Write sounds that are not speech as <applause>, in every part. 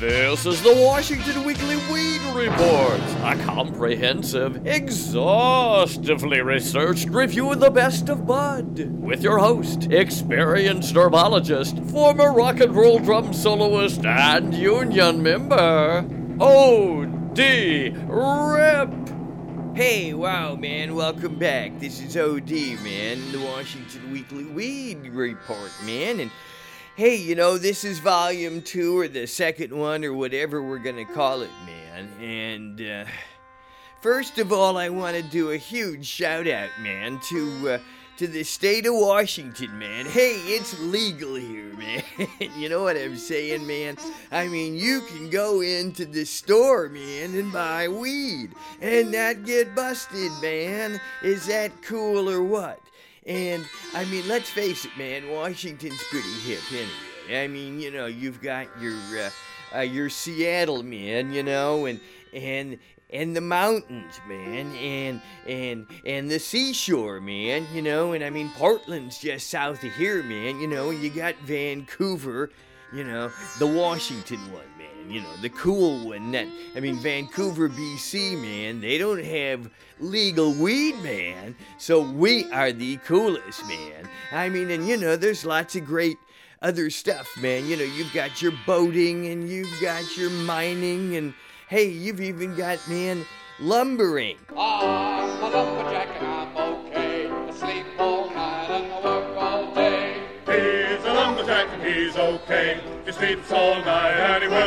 This is the Washington Weekly Weed Report, a comprehensive, exhaustively researched review of the best of Bud, with your host, experienced herbologist, former rock and roll drum soloist, and union member, O.D. Rip. Hey, wow, man, welcome back. This is OD, man, the Washington Weekly Weed Report, man. And hey, you know, this is volume two or the second one or whatever we're gonna call it, man. And, uh, first of all, I want to do a huge shout out, man, to, uh, to the state of Washington, man. Hey, it's legal here, <laughs> man. you know what I'm saying, man? I mean, you can go into the store, man, and buy weed and not get busted, man. Is that cool or what? And I mean, let's face it, man. Washington's pretty hip anyway. I mean, you know, you've got your uh, uh, your Seattle, man. You know, and and and the mountains, man, and and and the seashore, man. You know, and I mean, Portland's just south of here, man. You know, and you got Vancouver. You know, the Washington one, man. You know, the cool one. That I mean, Vancouver, BC, man. They don't have legal weed, man. So we are the coolest, man. I mean, and you know, there's lots of great other stuff, man. You know, you've got your boating and you've got your mining and hey, you've even got, man, lumbering. I'm a lumberjack and I'm okay. I sleep all night and I work all day. He's a lumberjack and he's okay. He sleeps all night and he works all day.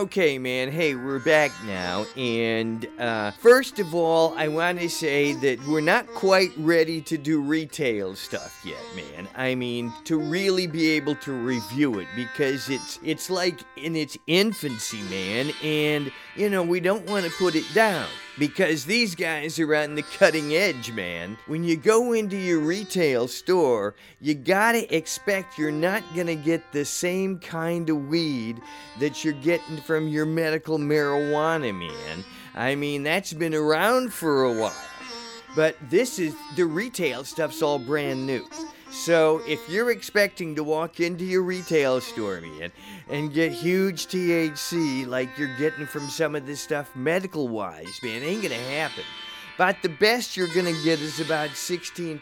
Okay, man, hey, we're back now. And uh, first of all, I want to say that we're not quite ready to do retail stuff yet, man. I mean, to really be able to review it because it's it's like in its infancy, man. And you know, we don't want to put it down because these guys are on the cutting edge, man. When you go into your retail store, you gotta expect you're not gonna get the same kind of weed that you're getting from your medical marijuana, man. I mean, that's been around for a while. But this is the retail stuff's all brand new. So if you're expecting to walk into your retail store, man, and get huge THC like you're getting from some of this stuff medical wise, man, ain't gonna happen. But the best you're gonna get is about 16%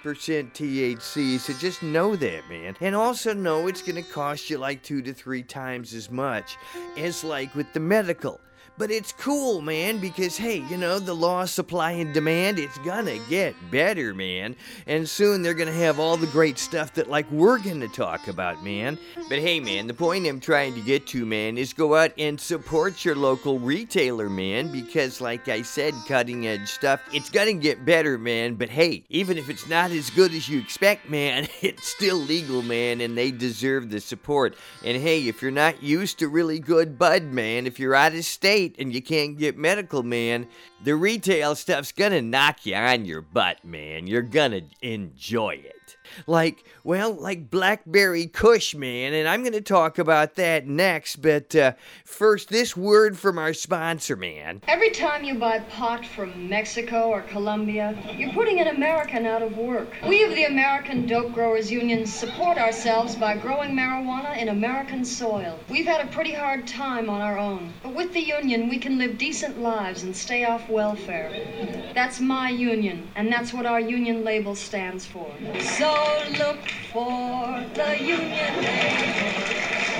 THC, so just know that, man. And also know it's gonna cost you like two to three times as much as like with the medical. But it's cool, man, because hey, you know, the law of supply and demand, it's gonna get better, man. And soon they're gonna have all the great stuff that, like, we're gonna talk about, man. But hey, man, the point I'm trying to get to, man, is go out and support your local retailer, man, because, like I said, cutting edge stuff, it's gonna get better, man. But hey, even if it's not as good as you expect, man, <laughs> it's still legal, man, and they deserve the support. And hey, if you're not used to really good bud, man, if you're out of state, and you can't get medical, man, the retail stuff's gonna knock you on your butt, man. You're gonna enjoy it. Like, well, like Blackberry Kush, man, and I'm gonna talk about that next, but uh, first, this word from our sponsor, man. Every time you buy pot from Mexico or Colombia, you're putting an American out of work. We of the American Dope Growers Union support ourselves by growing marijuana in American soil. We've had a pretty hard time on our own, but with the union, we can live decent lives and stay off welfare. That's my union, and that's what our union label stands for. So look for the union label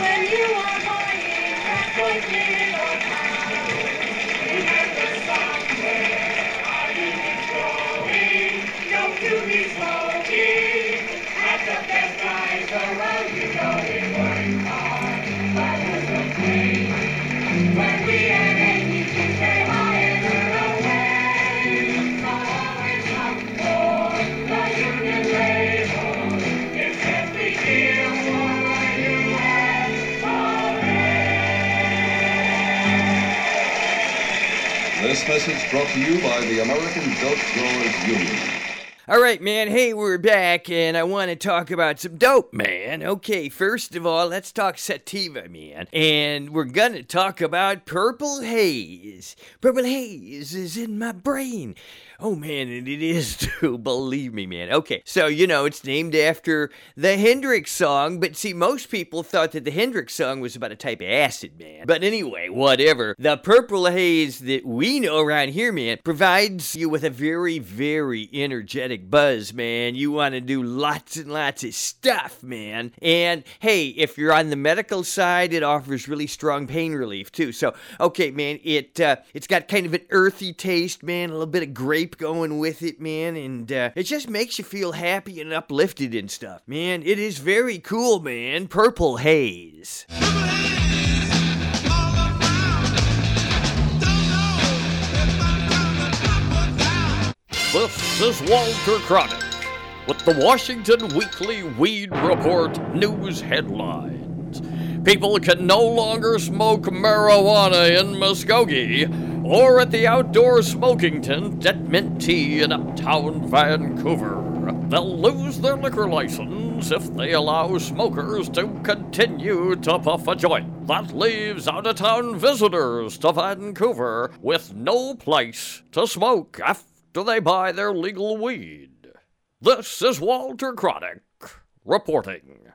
when you are buying that boy's little house. Remember somewhere our union's growing. You be smoking at the best times around. You know we This message brought to you by the American Dope Growers Union. All right, man. Hey, we're back, and I want to talk about some dope, man. Okay, first of all, let's talk sativa, man. And we're gonna talk about purple haze. Purple haze is in my brain. Oh man, and it is <laughs> too, believe me, man. Okay, so you know, it's named after the Hendrix song, but see, most people thought that the Hendrix song was about a type of acid, man. But anyway, whatever. The purple haze that we know around here, man, provides you with a very, very energetic buzz, man. You want to do lots and lots of stuff, man. And hey, if you're on the medical side, it offers really strong pain relief too. So, okay, man, it uh, it's got kind of an earthy taste, man, a little bit of grape going with it, man, and uh, it just makes you feel happy and uplifted and stuff, man. It is very cool, man. Purple haze. This is Walter Chronic with the Washington Weekly Weed Report news headlines. People can no longer smoke marijuana in Muskogee or at the outdoor smoking tent at Mint Tea in uptown Vancouver. They'll lose their liquor license if they allow smokers to continue to puff a joint. That leaves out of town visitors to Vancouver with no place to smoke after they buy their legal weed. This is Walter Chronic reporting.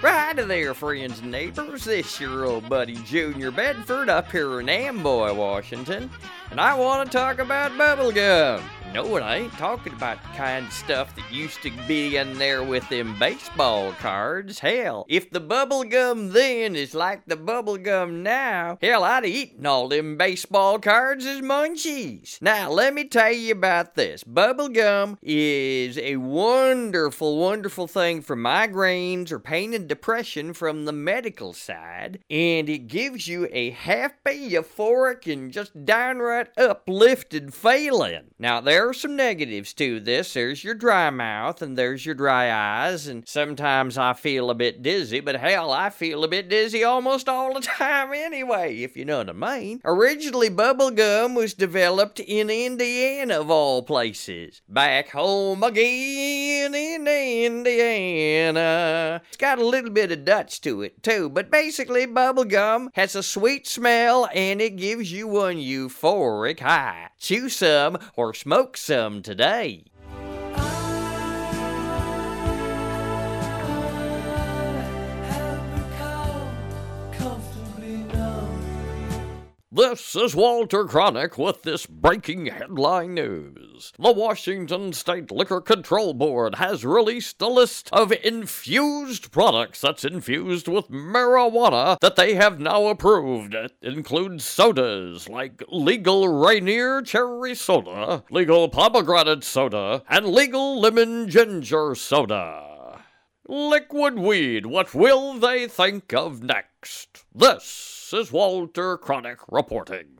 Right there, friends and neighbors. This your old buddy Junior Bedford up here in Amboy, Washington, and I want to talk about bubblegum. No, I ain't talking about the kind of stuff that used to be in there with them baseball cards. Hell, if the bubble gum then is like the bubble gum now, hell, I'd eaten all them baseball cards as munchies. Now, let me tell you about this. Bubble gum is a wonderful, wonderful thing for migraines or pain and depression from the medical side, and it gives you a happy, euphoric, and just downright uplifted feeling. Now, there are some negatives to this. There's your dry mouth and there's your dry eyes, and sometimes I feel a bit dizzy, but hell, I feel a bit dizzy almost all the <laughs> time anyway, if you know what I mean. Originally, bubblegum was developed in Indiana, of all places. Back home again in Indiana. It's got a little bit of Dutch to it, too, but basically, bubblegum has a sweet smell and it gives you an euphoric high. Chew some or smoke some today. This is Walter Chronic with this breaking headline news. The Washington State Liquor Control Board has released a list of infused products that's infused with marijuana that they have now approved. It includes sodas like legal Rainier Cherry Soda, legal pomegranate soda, and legal lemon ginger soda. Liquid weed, what will they think of next? This is Walter Chronic reporting.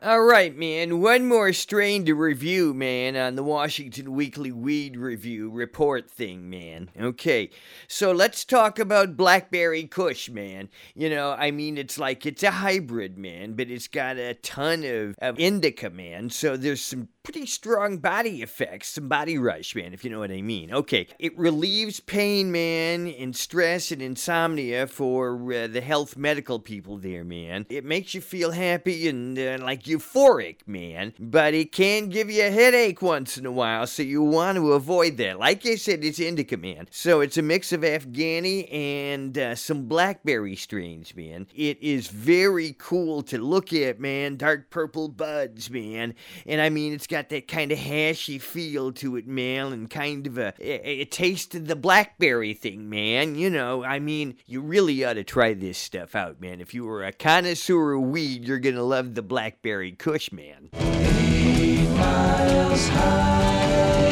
All right, man. One more strain to review, man, on the Washington Weekly Weed Review report thing, man. Okay, so let's talk about Blackberry Kush, man. You know, I mean, it's like it's a hybrid, man, but it's got a ton of, of indica, man. So there's some pretty strong body effects, some body rush, man, if you know what I mean. Okay, it relieves pain, man, and stress and insomnia for uh, the health medical people there, man. It makes you feel happy and uh, like euphoric, man, but it can give you a headache once in a while, so you want to avoid that. Like I said, it's indica, man. So it's a mix of Afghani and uh, some blackberry strains, man. It is very cool to look at, man. Dark purple buds, man. And I mean, it's got that kind of hashy feel to it, man, and kind of a, a, a taste of the blackberry thing, man. You know, I mean, you really ought to try this stuff out, man. If you were a connoisseur of weed, you're gonna love the blackberry kush, man. Eight miles high.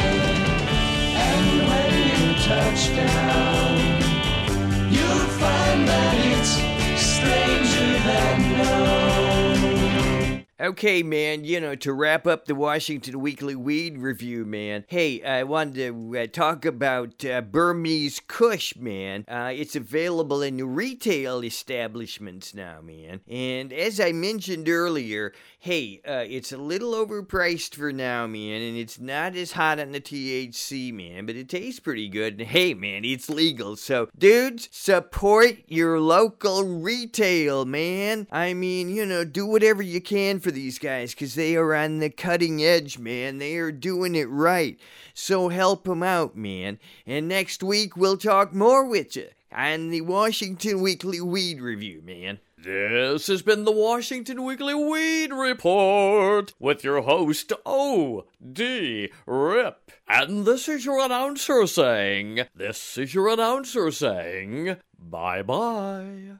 And when you touch down, Okay, man, you know, to wrap up the Washington Weekly Weed Review, man, hey, I wanted to uh, talk about uh, Burmese Kush, man. Uh, it's available in retail establishments now, man. And as I mentioned earlier, hey, uh, it's a little overpriced for now, man, and it's not as hot on the THC, man, but it tastes pretty good. And hey, man, it's legal. So, dudes, support your local retail, man. I mean, you know, do whatever you can for these guys because they are on the cutting edge, man. They are doing it right. So help them out, man. And next week, we'll talk more with you on the Washington Weekly Weed Review, man. This has been the Washington Weekly Weed Report with your host, O.D. Rip. And this is your announcer saying, this is your announcer saying, bye bye.